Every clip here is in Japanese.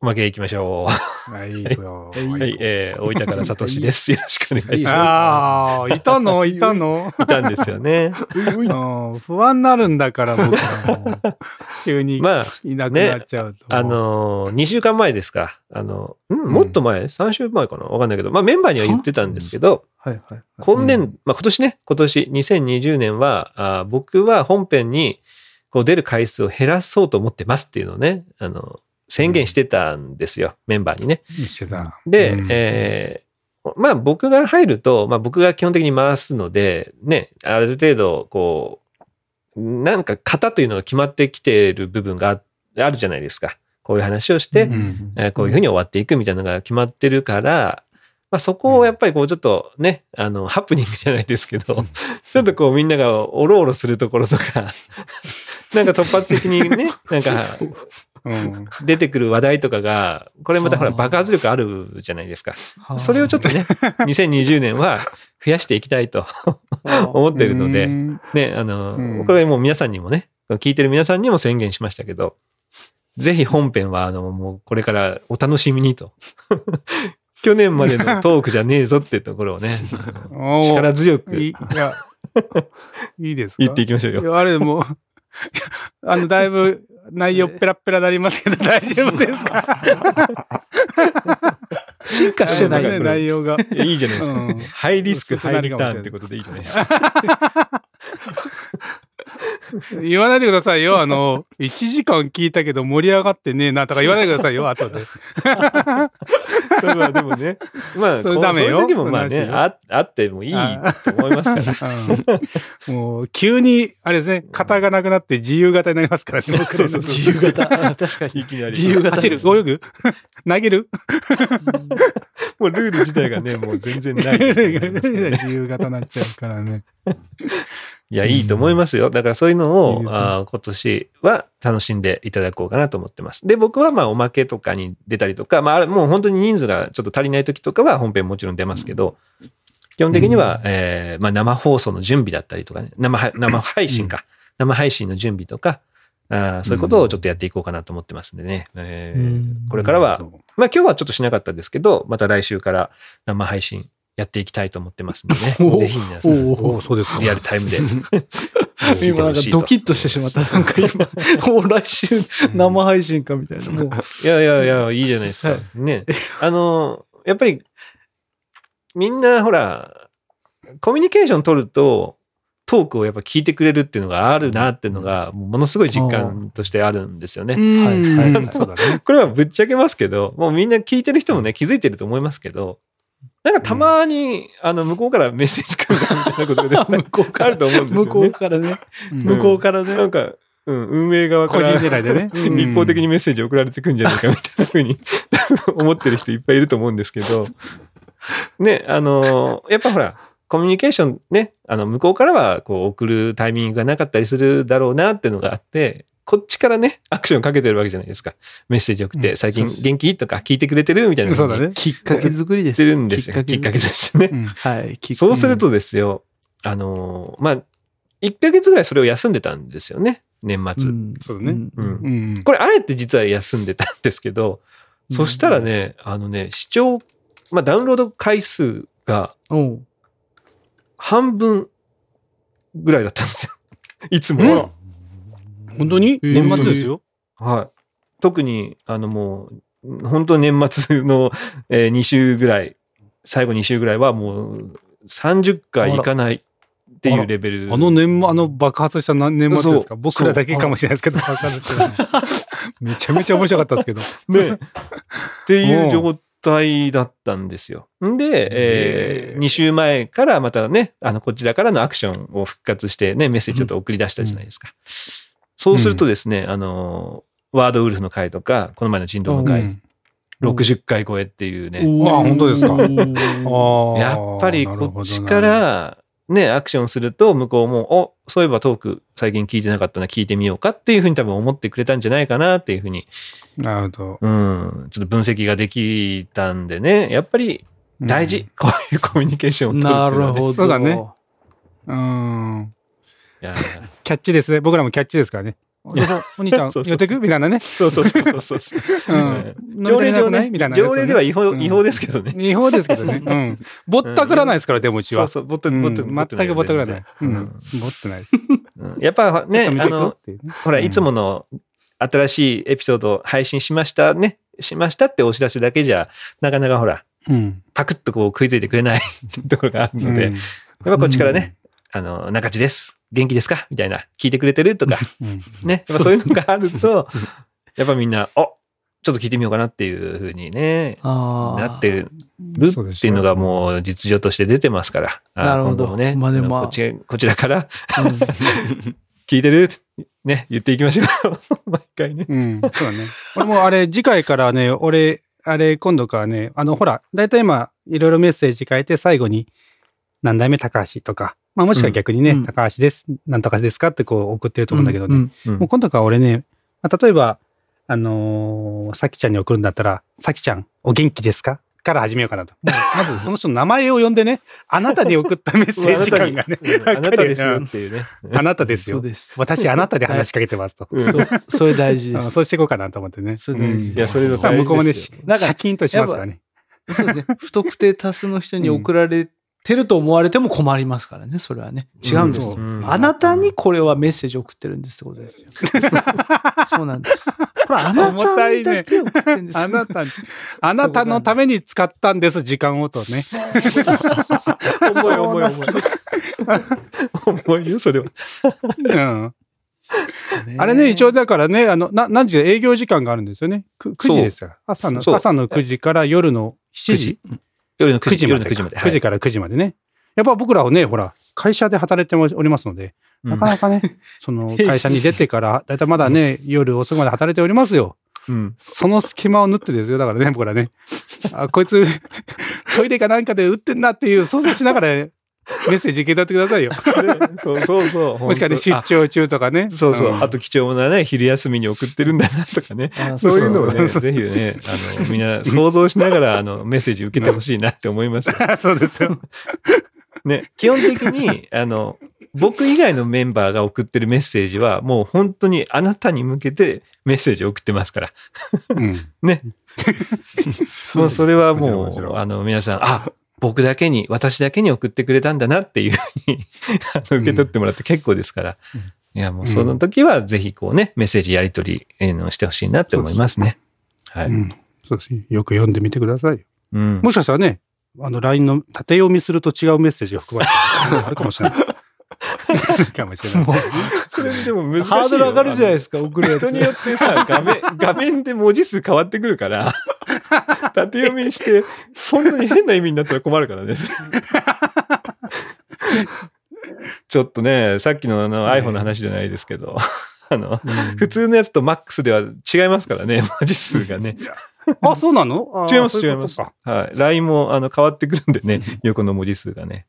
おまけ行きましょはい。はい、えー、大分からさとしです。よろしくお願いしまああ、いたの？いたの？す。いたんですよね。うん不安になるんだから、僕はもう急にまあ、いなくなっちゃうと。あのー、2週間前ですか？あの、んもっと前 ?3 週前かな？わかんないけど、まあメンバーには言ってたんですけど、はいはい。今年、まあ今年ね、今年2020年は、あー僕は本編にこう出る回数を減らそうと思ってますっていうのをね、あの、宣言してたんですよ、メンバーにね。してた。で、うんえーまあ僕が入ると、まあ僕が基本的に回すので、ね、ある程度、こう、なんか型というのが決まってきている部分がああるじゃないですか。こういう話をして、うんえーこういうふうに終わっていくみたいなのが決まってるから、まあそこをやっぱりこうちょっとね、あの、ハプニングじゃないですけど、ちょっとこうみんながおろおろするところとか、なんか突発的にね、なんかうん。出てくる話題とかが、これまたほらはあ爆発力あるじゃないですか。はあ。それをちょっとね、2020年は増やしていきたいと思ってるので、うんね、あの、うん。これもう皆さんにもね、聞いてる皆さんにも宣言しましたけど、ぜひ本編は、あの、もうこれからお楽しみにと。去年までのトークじゃねえぞってところをね、力強くいいや、いいですか？言っていきましょうよ。あれもう、あの、だいぶ内容ペラペラなりますけど 大丈夫ですか？進化してない。ね内容が。いやいいじゃないですか。うんハイリスク、ハイリターンってことでいいじゃないですか。言わないでくださいよ。あの、1時間聞いたけど盛り上がってねえなとか 言わないでくださいよ、後で。まあでもね、まあ、それダメよそもまあね、ああってもいいと思いますから。うんもう、急に、あれですね、型がなくなって自由型になりますからね、僕らの自由型。あ確かに。いきなり。自由型走る、泳ぐ？投げる？もうルール自体がね、もう全然ない。自由型になっちゃうからね。いや、いいと思いますよ。だからそういうのを、ですねあー今年は楽しんでいただこうかなと思ってます。で、僕はまあおまけとかに出たりとか、まああれもう本当に人数がちょっと足りない時とかは本編もちろん出ますけど、基本的には、えーまあ生放送の準備だったりとかね、生は生配信か、生配信の準備とか、あーそういうことをちょっとやっていこうかなと思ってますんでね。えーうん。これからは、まあ今日はちょっとしなかったですけど、また来週から生配信やっていきたいと思ってますんで おね。ぜひ皆さん、おお、そうですか。リアルタイムで。今なんかドキッとしてしまった。なんか今、もう来週生配信かみたいな。いやいやいや、いいじゃないですか。はいね。あの、やっぱり、みんなほら、コミュニケーション取ると、トークをやっぱ聞いてくれるっていうのがあるなっていうのが、ものすごい実感としてあるんですよね。うんはい。これはぶっちゃけますけど、もうみんな聞いてる人もね、気づいてると思いますけど、なんかたまに、あの、向こうから メッセージ来るなみたいなことがね 向こうからあると思うんですよね。向こうからね。うん向こうからね。なんか、うん、運営側か個ら人狙いでね。うん一方的にメッセージ送られてくんじゃないかみたいなふうに思ってる人いっぱいいると思うんですけど、ね、あの、やっぱほら、コミュニケーションね、あの、向こうからはこう送るタイミングがなかったりするだろうなっていうのがあって、こっちからね、アクションかけてるわけじゃないですか。メッセージ送って、うん最近元気？とか聞いてくれてる？みたいなそうだね。きっかけ作りです。てるんですよ。きっかけとしてね。うんはい。そうするとですよ、あの、まあ、1ヶ月ぐらいそれを休んでたんですよね、年末。んそうだねんうんうんこれ、あえて実は休んでたんですけど、そしたらね、あのね、視聴、まあ、ダウンロード回数が半分ぐらいだったんですよ。いつも。本当に？えー年末ですよ？はい。特に、あのもう、本当年末の、え2週ぐらい、最後2週ぐらいはもう30回いかないっていうレベル。あの年末、あの爆発した何年末ですか？僕らだけかもしれないですけど、爆発した。めちゃめちゃ面白かったですけど。ね。っていう状態だったんですよ。んで、えへー2週前からまたね、あの、こちらからのアクションを復活してね、メッセージちょっと送り出したじゃないですか。そうするとですね、あの、ワードウルフの回とか、この前の人狼の回、うん60回超えっていうね。あ本当ですか？やっぱりこっちから、ね、アクションすると、向こうも、お、そういえばトーク最近聞いてなかったな、聞いてみようかっていうふうに多分思ってくれたんじゃないかなっていうふうに、なるほど。うん、ちょっと分析ができたんでね、やっぱり大事、こういうコミュニケーションを取るっていうなのは、ね。るほど。そうだねうん。キャッチですね。僕らもキャッチですからね。お兄ちゃん、そうそうそう寄ってくみたいなね。そうそうそうそうそう。うん。条例上ねみたい、な、条例では違法、うん違法ですけどね。違法ですけどね。うん。ぼったくらないですから、でもうちは。そうそう、ぼった、うんぼった、全くぼったくらない。うん。うんぼってないです。うんやっぱね、あのほら、いつもの新しいエピソード配信しましたね、しましたってお知らせだけじゃ、なかなかほら、うん。パクッとこう食いついてくれないところがあるので、やっぱこっちからね、あの、中地です。元気ですか？みたいな。聞いてくれてるとか、うん。ね。やっぱそういうのがあると、やっぱみんな、おちょっと聞いてみようかなっていうふうにね、ああ。なってるっていうのがもう実情として出てますから。あなるほどね、まあでもまあこっちこちらから、うん 聞いてるね、言っていきましょう。毎回ね。うん。そうだね。俺もあれ、次回からね、俺、あれ、今度からね、あの、ほら、だいたい今、いろいろメッセージ書いて、最後に、何代目高橋とか、まあ、もしくは逆にね、うん高橋です、なんとかですかってこう送ってると思うんだけどね。もう今度から俺ね、まあ例えば、あのーさきちゃんに送るんだったら、さきちゃん、お元気ですか？から始めようかなと。まず その人の名前を呼んでね、あなたに送ったメッセージ感がね、うんあなたですよっていうね。あなたですよ。私あなたで話しかけてますと。うんそれ大事です。あそうしていこうかなと思ってね。いや、それの向こうもね、シャキンとしますからね。そうですね。不特定多数の人に送られてると思われても困りますからね、それはね。違うんです。うんあなたにこれはメッセージ送ってるんですってことですよ。そうなんです。これあなたにだけ送ってるんですよ。あなたに、あなたのために使ったんです、時間をとね。重い重い重い。重いよ、それは。うん。あれね、一応だからね、あの、な何時営業時間があるんですよね。く 9, 時ですよ。朝の、朝の9時から夜の7時夜の9 ?9 時時までか。夜の9時まで。9時から9時までね。やっぱ僕らはね、ほら、会社で働いておりますので、うんなかなかね、その会社に出てから、だいたいまだね、夜遅くまで働いておりますよ。うん。その隙間を縫ってですよ。だからね、僕らね。あ、こいつ、トイレかなんかで打ってんなっていう想像しながら、メッセージ受け取ってくださいよ。ねそうそうそう。もしくはね、出本張中とかね。当そうそう。んあと貴重なね、昼休みに送ってるんだなとかね。あそういうのをね、ぜひね、あの、みんな想像しながら、あの、メッセージ受けてほしいなって思いますよ。そうですよ。ね、基本的に、あの、僕以外のメンバーが送ってるメッセージは、もう本当にあなたに向けてメッセージを送ってますから。うん。ね。もうそれはもう、あの、皆さん、あ、僕だけに、私だけに送ってくれたんだなっていうふうに受け取ってもらって結構ですから。いや、もうその時はぜひこうね、メッセージやり取りえーのしてほしいなって思いますね。はい。うん。そうですね。よく読んでみてくださいよ。うん。もしかしたらね、あの、LINE の縦読みすると違うメッセージが含まれてるあるかもしれない。かもしれない。それでも難しいよ。ハードル上がるじゃないですか、送るやつ。人によってさ、画面、画面で文字数変わってくるから、縦読みして、そんなに変な意味になったら困るからね。ちょっとね、さっきのあの iPhone の話じゃないですけど、あの、普通のやつと MAX では違いますからね、文字数がね。あ、そうなの？あ違います、違いうます。はい。LINE もあの変わってくるんでね、横の文字数がね。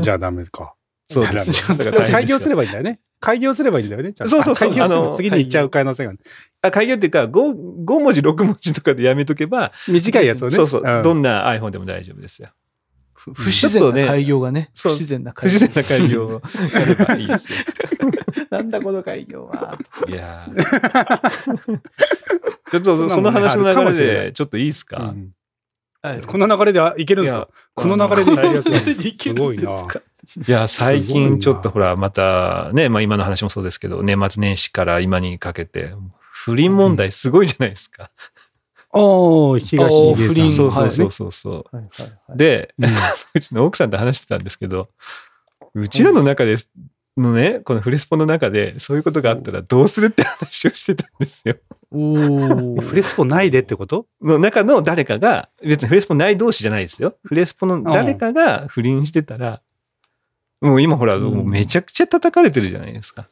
じゃあダメか。そうです。だから大変開業ですればいいんだよね。開業すればいいんだよね。そうそうそう開業すればあの次に行っちゃう可能性がある。あ開業っていうか5、5文字、6文字とかでやめとけば、短いやつをね。そうそう、んどんな iPhone でも大丈夫ですよ。不不自然な開業がね。不そう自然な不開業。自然な開業をやればいいですよ。なんだこの開業は。いやーちょっとその話の流れで、ちょっといいですか、うんはいこの流れではいけるんですか？この流れでいけるやつ流れでいけるすごいなんです。かいや、最近ちょっとほら、またね、まあ今の話もそうですけど、年末年始から今にかけて、不倫問題すごいじゃないですか。おー、東おー出さん不倫そうそうそうはいそうそう。はいはいはいで、うん うちの奥さんと話してたんですけど、うちらの中で、のね、このフレスポの中で、そういうことがあったらどうするって話をしてたんですよ。おーフレスポないでってこと？の中の誰かが、別にフレスポない同士じゃないですよ。フレスポの誰かが不倫してたら、もう今ほら、うんもうめちゃくちゃ叩かれてるじゃないですか。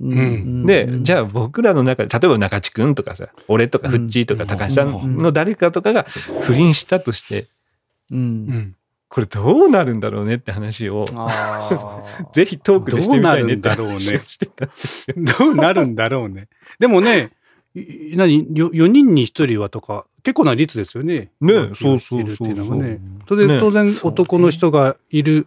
うんで、じゃあ、あ僕らの中で、例えば中地くんとかさ、俺とかフッチーとかうん高橋さんの誰かとかが不倫したとして、う。うんん。これどうなるんだろうねって話を、ぜひトークでしてみたいねってどうなるんだろうね話をしてたんですよ。どうなるんだろうね。でもね、い何 ?4 人に1人はとか、結構な率ですよね。ねそうそうそうそうがね。当然、男の人がいる、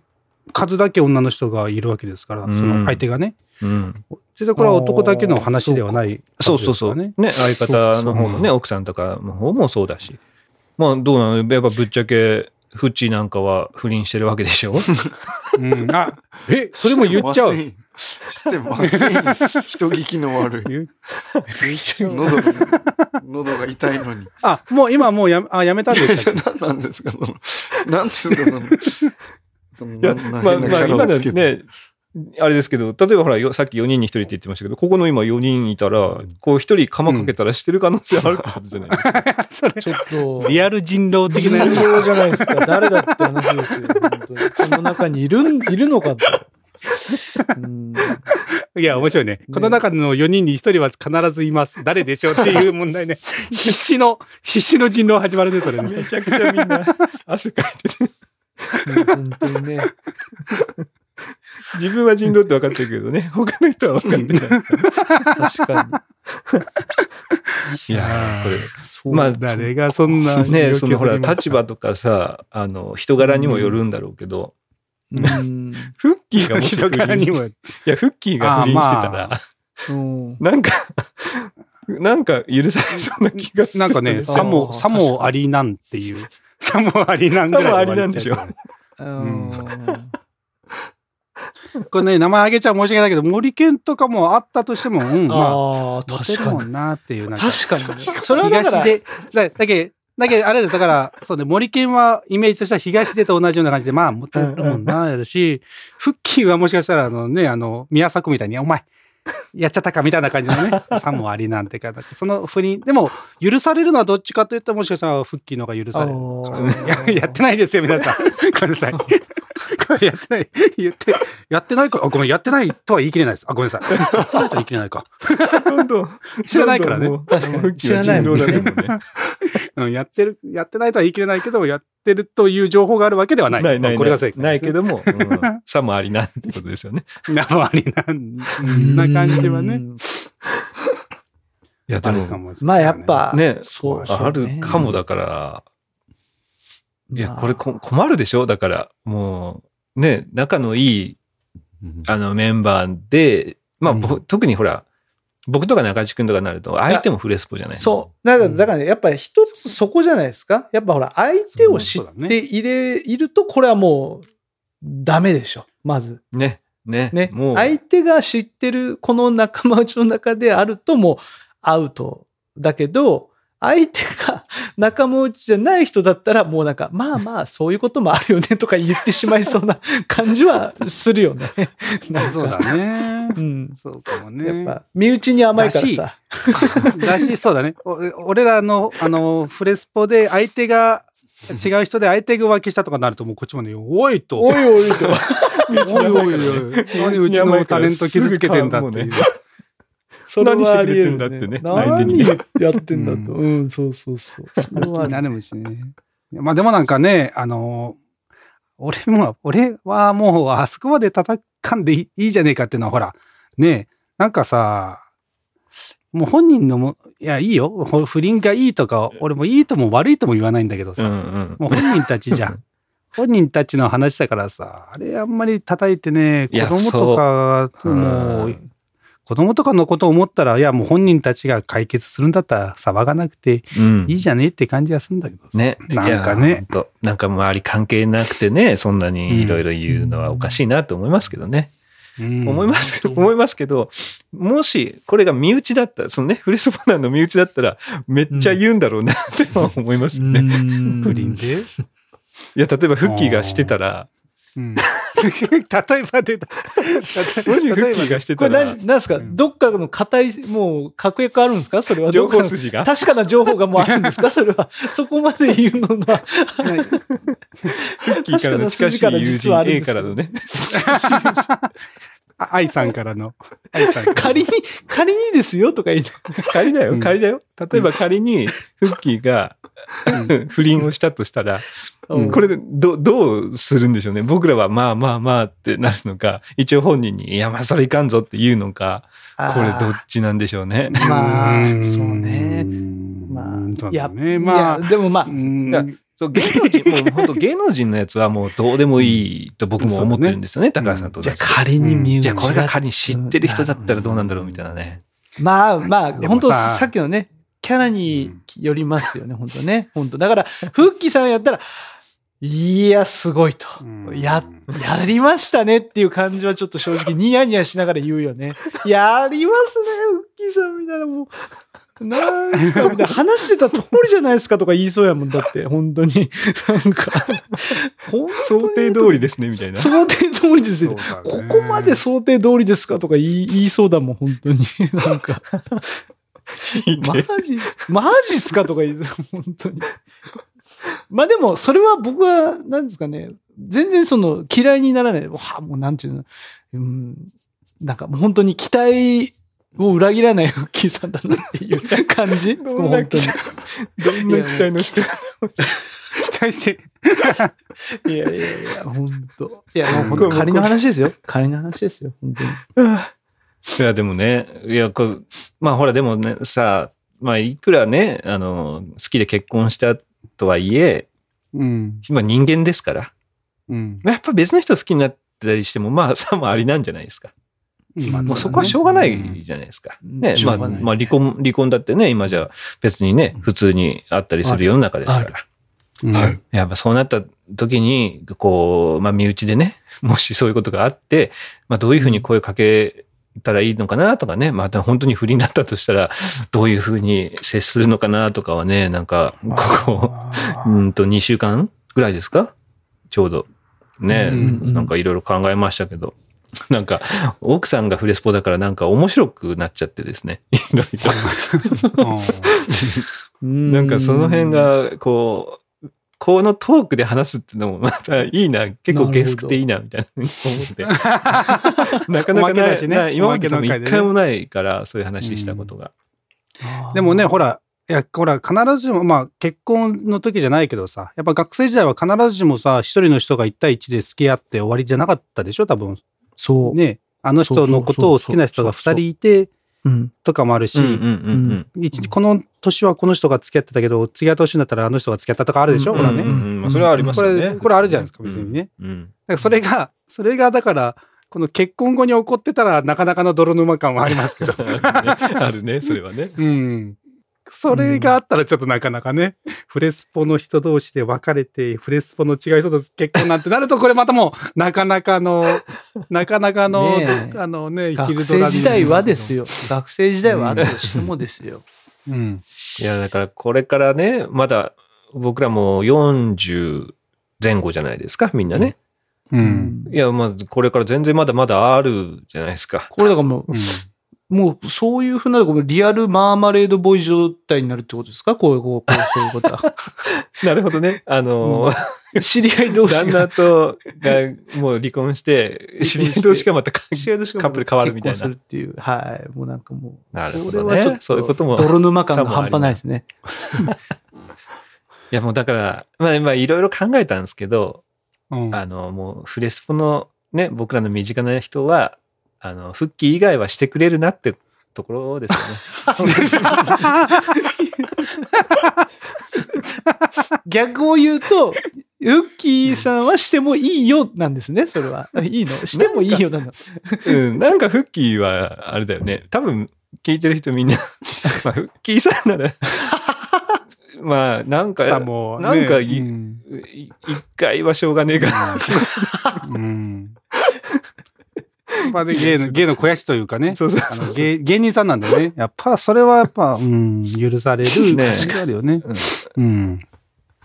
数だけ女の人がいるわけですから、うん。その相手がね。うん。実はこれは男だけの話ではない、そうそうそう。ね。相方の方もね、奥さんとかの方もそうだし。まあ、どうなの？やっぱぶっちゃけ、フッチーなんかは不倫してるわけでしょ？うん、あ、え、それも言っちゃう？してません。人聞きの悪い。言う。喉が、喉が痛いのに。あ、もう今もうやあやめたんですか？何なんですか？その、何ですかその、いや、まあ、まあ、変なキャラ今のをつけてね、あれですけど、例えばほら、よさっき4人に1人って言ってましたけど、ここの今4人いたら、こう1人釜かけたらしてる可能性あるってことじゃないですか。それちょっと。リアル人狼的なやつ。人狼じゃないですか。誰だって話ですよ。本当に。この中にいるん、いるのかと。うんいや、面白いね。この中の4人に1人は必ずいます。誰でしょうっていう問題ね。必死の、必死の人狼始まるね、それね。めちゃくちゃみんな汗かいてて、本当にね。自分は人狼って分かってるけどね、他の人は分かってない。確かいやーこれ、に。まあ誰がそんな。ね、そのほら、立場とかさ、あの、人柄にもよるんだろうけど、うん。フッキーがもし人不倫にも。いや、フッキーが不倫してたら、うん。なんか、なんか許されそうな気がする。なんかね、さも、さもありなんっていう。さもありなんぐらいさもありなんでしょうんこれね、名前あげちゃ申し訳ないけど、森健とかもあったとしても、うん、まあ、ああ、確かに。るもんなっていう、なんか。確かに。それはだから、東で、だだけだけどあれです、だから、そうね、森健はイメージとしては東出と同じような感じで、まあ、モテるもんな、やるし、フッキーはもしかしたら、あのね、あの、宮迫みたいに、お前、やっちゃったかみたいな感じのね、さもありなんてか、その不倫、でも、許されるのはどっちかといったら、もしかしたらフッキーの方が許される。やってないですよ、皆さん。ごめんなさい。これやってない。言って、やってないか。あ、ごめん、やってないとは言い切れないです。あ、ごめんなさい。やってないとは言い切れないか。どんどん、知らないからねどんどんもう確かにフッキーは人狼だね。もうね うん、やってる、やってないとは言い切れないけど、やってるという情報があるわけではない。ないないこれが正解ないけども、うんさもありなんてことですよね。なまりなん、な感じはね。うんいや、であるかも、もしれないまあやっぱ、ねそうあるかもだから、いや、これこ困るでしょ？だから、もう、ね、仲のいい、あの、メンバーで、まあ、ぼ特にほら、僕とか中地君とかになると、相手もフレスポじゃないそう。だから、だからね、やっぱり一つそこじゃないですか？やっぱほら、相手を知っていれ、いると、これはもう、ダメでしょ。まず。ね、ね、ね。もう、相手が知ってる、この仲間内の中であると、もう、アウト。だけど、相手が仲間内じゃない人だったら、もうなんか、まあまあ、そういうこともあるよねとか言ってしまいそうな 感じはするよね。そうだね。うん。そうかもね。やっぱ、身内に甘いからさ。だし、そうだね。お俺らの、あの、フレスポで相手が、違う人で相手が浮気したとかなると、もうこっちもね、おいと。おいおいと。おいおいおい。何うちのタレント傷つけてんだっていう。それはあり何してくれてんだってね何相手にやってんだと。うん、そうそうそう。それはなるしね。まあでもなんかね、あの、俺も、俺はもうあそこまで叩かんでいいじゃねえかっていうのはほら、ねなんかさ、もう本人のも、いや、いいよ。ほ不倫がいいとか、俺もいいとも悪いとも言わないんだけどさ、うんうん。もう本人たちじゃん。本人たちの話だからさ、あれあんまり叩いてね、子供とか、そうもう、うん子供とかのことを思ったら、いやもう本人たちが解決するんだったら騒がなくてうんいいじゃねえって感じがするんだけどさ。ね。なんかね。なんか周り関係なくてね、そんなにいろいろ言うのはおかしいなと思いますけどね。うん思います、思いますけど、もしこれが身内だったら、そのね、フレスポナーの身内だったら、めっちゃ言うんだろうなっては思いますよね。うん 不倫で、いや、例えばフッキーがしてたら、うん、例えば出た。もしフッキーがしてこれたら、何、なんですか？うん。どっかの硬い、もう、確約あるんですか？それは。情報筋が？確かな情報がもうあるんですか？それは。そこまで言うのは。フッキーからの近しい友人 A からのね、あ愛さんからの。愛さんからの仮に、仮にですよとか言って。仮だよ、うん仮だよ。例えば仮にフッキーが不倫をしたとしたら、うんこれでどどうするんでしょうね。僕らはまあまあまあってなるのか、一応本人に、いやまあそれいかんぞって言うのか、これどっちなんでしょうね。まあんそうね。うんまあ、いや。まあでもまあそう芸能人、もう本当芸能人のやつはもうどうでもいいと僕も思ってるんですよね、高橋さんとじゃあ。仮に身内じゃあこれが仮に知ってる人だったらどうなんだろううんみたいなね。まあまあ、本当ささっきのね、キャラによりますよね、本当ね。本当だから、フッキーさんやったら、いや、すごいと。うんや、やりましたねっていう感じはちょっと正直ニヤニヤしながら言うよね。やりますね、フッキーさんみたいな、もう。なんすか？みたいな。話してた通りじゃないですかとか言いそうやもん。だって、本当に。なんか、想定通りですね、みたいな。想定通りですねここまで想定通りですかとか言い言いそうだもん、本当に。なんか。マジっす、マジっすかとか言う、本当に。まあでも、それは僕は、なんですかね、全然その嫌いにならない。わあもうなんていうの、うん、なんかもう本当に期待を裏切らないフッキーさんだなっていう感じ？どんなもう本当に。どんな期待の仕方期待して。いやいやいや、本当。いや、もう本当仮の話ですよ。仮の話ですよ、本当に。いや、でもね、いや、こう、まあほら、でもね、さ、まあいくらね、あの、好きで結婚したとはいえ、うん。今人間ですから、うん。やっぱ別の人好きになってたりしても、まあさもありなんじゃないですか。まあもうそこはしょうがないじゃないですか。うん。ね、まあ、まあ離婚、離婚だってね、今じゃ別にね、普通にあったりする世の中ですから。うん。はい。やっぱそうなった時に、こう、まあ身内でね、もしそういうことがあって、まあどういうふうに声をかけたらいいのかなとかね、また本当に不倫だったとしたら、どういうふうに接するのかなとかはね、なんか、ここ、うんと2週間ぐらいですか？ちょうど。ね、うんうん。なんかいろいろ考えましたけど。なんか、奥さんがフレスポだからなんか面白くなっちゃってですね。いろいろ。なんかその辺が、こう、このトークで話すってのもまたいいな、結構ゲスくていいな、みたいな思って。なかなかないね今まで多一回もないから、そういう話したことが。でもね、ほら、いや、ほら、必ずしも、まあ、結婚の時じゃないけどさ、やっぱ学生時代は必ずしもさ、一人の人が一対一で付き合って終わりじゃなかったでしょ、多分。そう。ね。あの人のことを好きな人が二人いて、うん。とかもあるし、この年はこの人が付き合ってたけど、次は年になったらあの人が付き合ったとかあるでしょ、うん。ほらね。それはありますね。れ、これあるじゃないですか、別にね。うん。うんだからそれが、それがだから、この結婚後に起こってたらなかなかの泥沼感はありますけど。あるね、あるね、それはね。うん。それがあったらちょっとなかなかね、フレスポの人同士で別れて、フレスポの違う人と結婚なんてなると、これまたもう、なかなかの、なかなかの、あのね、学生時代はですよ。よ。学生時代はあったとしてもですよ。うん。いや、だからこれからね、まだ僕らも40前後じゃないですか、みんなね。うん。いや、まあ、これから全然まだまだあるじゃないですか。これだからもう、うんもうそういうふうな、リアルマーマレードボーイ状態になるってことですか？こういう、こう、こうそういうことは。なるほどね。あのー、知り合い同士旦那とがもう離婚して、知り合い同士がまたカップル変わるみたいなする。っていう。はい。もうなんかもう、なるほどねはちょっとそういうことも泥沼感が半端ないですね。いや、もうだから、まあ、まあ、いろいろ考えたんですけど、うんあの、もう、フレスポのね、僕らの身近な人は、あの、復帰以外はしてくれるなってところですよね。逆を言うと、ウッキーさんはしてもいいよなんですね、それは。いいの？してもいいよなの。うん、なんかフッキーは、あれだよね。多分、聞いてる人みんな、まあ、フッキーさんなら、まあ、なんか、なんか一回はしょうがねえかな。うん。まあで、芸の、芸の肥やしというかね。そうそうあの芸芸人さんなんでね。やっぱ、それはやっぱ、うん、許されるね感じがあるよね。うんうん。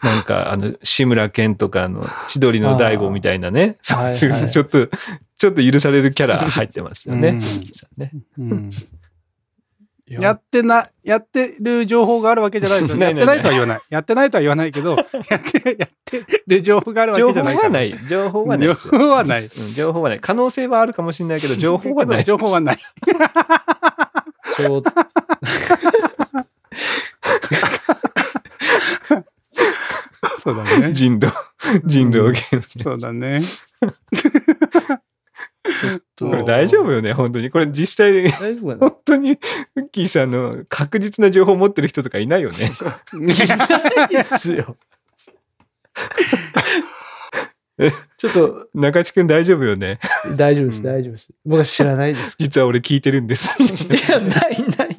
なんか、あの、志村けんとか、あの、千鳥の大悟みたいなね、そうはいう、ちょっと、ちょっと許されるキャラ入ってますよね。うんねうんやってな、やってる情報があるわけじゃないですよね。やってないとは言わない。やってないとは言わないけど、やって、やってる情報があるわ情報けじゃないから。はない。情報はない情。報はない。うん情報はない。可能性はあるかもしれないけど、情報はない。情報はない。ちょうどそうだね。人狼、人狼ゲーム。そうだね。これ大丈夫よね、本当に。これ実際、本当に、フッキーさんの確実な情報を持ってる人とかいないよね？いないっすよ。ちょっと、中地くん大丈夫よね？大丈夫です、うん大丈夫です。僕は知らないです。実は俺聞いてるんです。いや、ないない。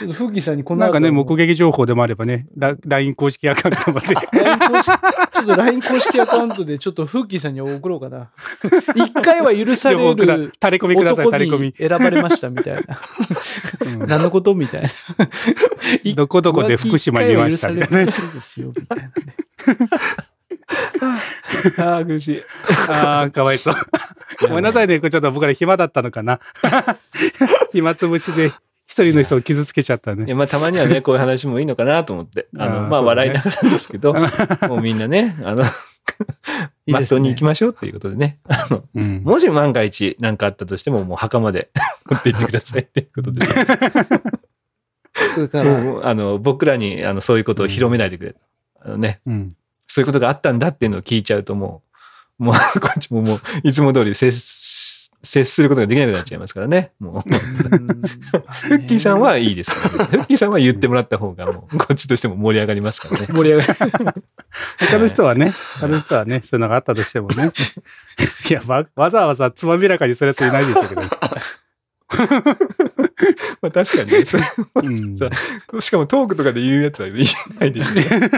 ちょっと、フッキーさんにこの後なんかね、目撃情報でもあればね、ラ LINE 公式アカウントまで。LINE 公式ちょっと LINE 公式アカウントでちょっとフッキーさんに送ろうかな。一回は許される 垂れ込みください、男垂れ込みに。選ばれましたみたいな。うん何のことみたいな。どこどこで福島見ましたみたいな。ですよ、みたいなね。ああ、苦しい。ああ、かわいそう。ごめんなさいね、ちょっと僕ら暇だったのかな。暇つぶしで一人の人を傷つけちゃったね。いや、まあ、たまにはね、こういう話もいいのかなと思って。あの、まあ、あーそうね笑いながらですけど、もうみんなね、あの、まっに行きましょうっていうことでね。あの、うんもし万が一何かあったとしても、もう墓まで持って行ってくださいっていうことで、ね、それから、あの、僕らにあのそういうことを広めないでくれ。あのね、うんそういうことがあったんだっていうのを聞いちゃうともう、もうこっちももういつも通り接し接することができなくなっちゃいますからね。もう、フフッキーさんはいいですからね。フッキーさんは言ってもらった方がもう、こっちとしても盛り上がりますからね。盛り上がる。他の人はね、他の人はね、そういうのがあったとしてもね。いや、わわざわざつまびらかにするやついないでしょうけど。まあ確かにね。それうんさしかもトークとかで言うやつはいないでしょうね。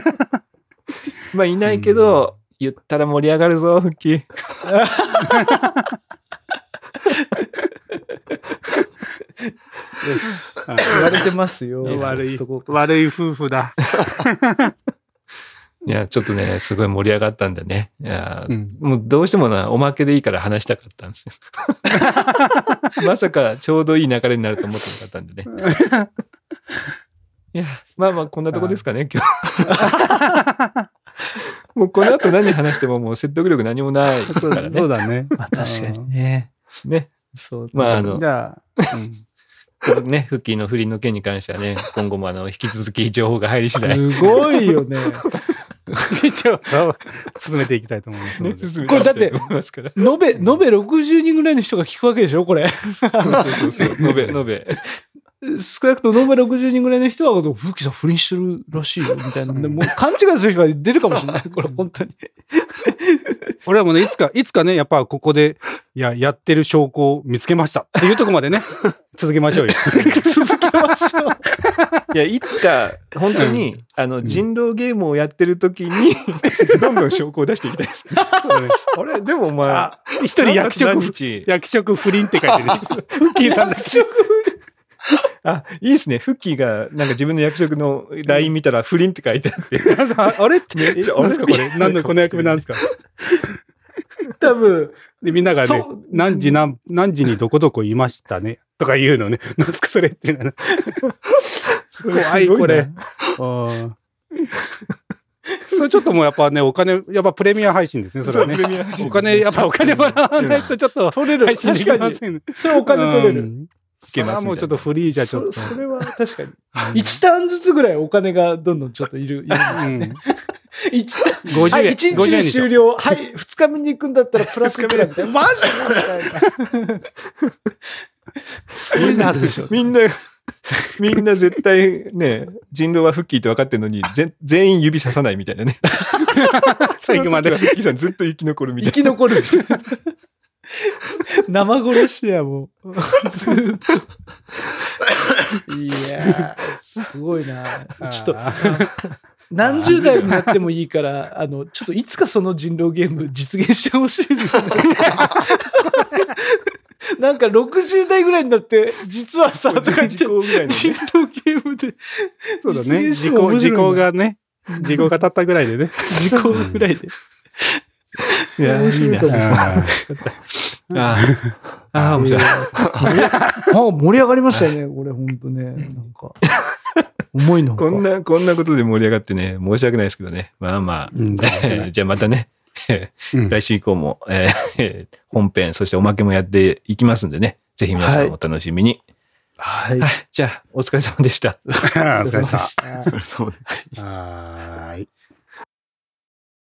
まあいないけど、言ったら盛り上がるぞ、フッキー。あ言われてますよ。悪い男、悪い夫婦だ。いや、ちょっとね、すごい盛り上がったんだね。いや、うんもうどうしてもな、おまけでいいから話したかったんですよ。まさかちょうどいい流れになると思ってなかったんでね。いや、まあまあこんなとこですかね、今日。もうこの後何話してももう説得力何もないかそうらね。そうだね。まあ確かにね。ね。そう。まああのじ、ゃあ、うん ね、フッキーの不倫の件に関してはね、今後もあの、引き続き情報が入り次第。すごいよね。進めていきたいと思いますのねこれだって。延べ、延べ60人ぐらいの人が聞くわけでしょこれ。そうそうそう。延べ、延べ。少なくとも延べ60人ぐらいの人は、フッキーさん不倫してるらしいよ、みたいな。でもう勘違いする人が出るかもしれない。これ、本当に。俺はもうね、いつか、いつかね、やっぱここで、いや、やってる証拠を見つけました。っていうとこまでね、続けましょうよ。続けましょう。いや、いつか、本当に、あの、人狼ゲームをやってる時に、どんどん証拠を出していきたいです。あれ、でもお前、あ、一人役職役職不倫って書いてる。フッキーさんだけ。あ、いいですね。フッキーが、なんか自分の役職の LINE 見たら、不倫って書いてあって。あれって、えちょ何ですかこれ？あれ何の、この役目なんですか？多分、で、みんながね何時何、何時にどこどこいましたね。とか言うのね。何ですかそれっていうの。怖い、これ。あーそれちょっともうやっぱね、お金、やっぱプレミア配信ですね、それはねお金、やっぱお金もらわないとちょっと取れる。配信でき。ませんね。それお金取れる。うん。いけますみたいなそもうちょっとフリーじゃちょっと。そそれは確かに。1ターンずつぐらいお金がどんどんちょっといる。いる うん 一50はい、円。1日50円で終了。はい、2日目に行くんだったらプラスいくらみたいな。マジかみたいな。そういうのあるでしょ。みんな、みんな絶対ね、人狼はフッキーって分かってるのに、ぜ全員指ささないみたいなね。最後までフッキーさんずっと生き残るみたいな。生き残るみたいな。生殺しやもう。いやー、すごいな。ちょっと、何十代になってもいいから、あの、ちょっといつかその人狼ゲーム実現してほしいですね。なんか60代ぐらいになって、実はさ、とか言って人狼ゲームで、そうだね。時効、時効がね、時効が経ったぐらいでね。時効ぐらいで。いや、いいな。あ ああ、ああ、面白い。あ盛り上がりましたよね、これ、ほんとね。なんか、重いのがこんな、こんなことで盛り上がってね、申し訳ないですけどね。まあまあ、じゃあまたね、うん来週以降も、えー 本編、そしておまけもやっていきますんでね。ぜひ皆さんお楽しみに。はい。はい。じゃあ、お疲れ様でした。お疲れ様でした。た。それそうねはーい。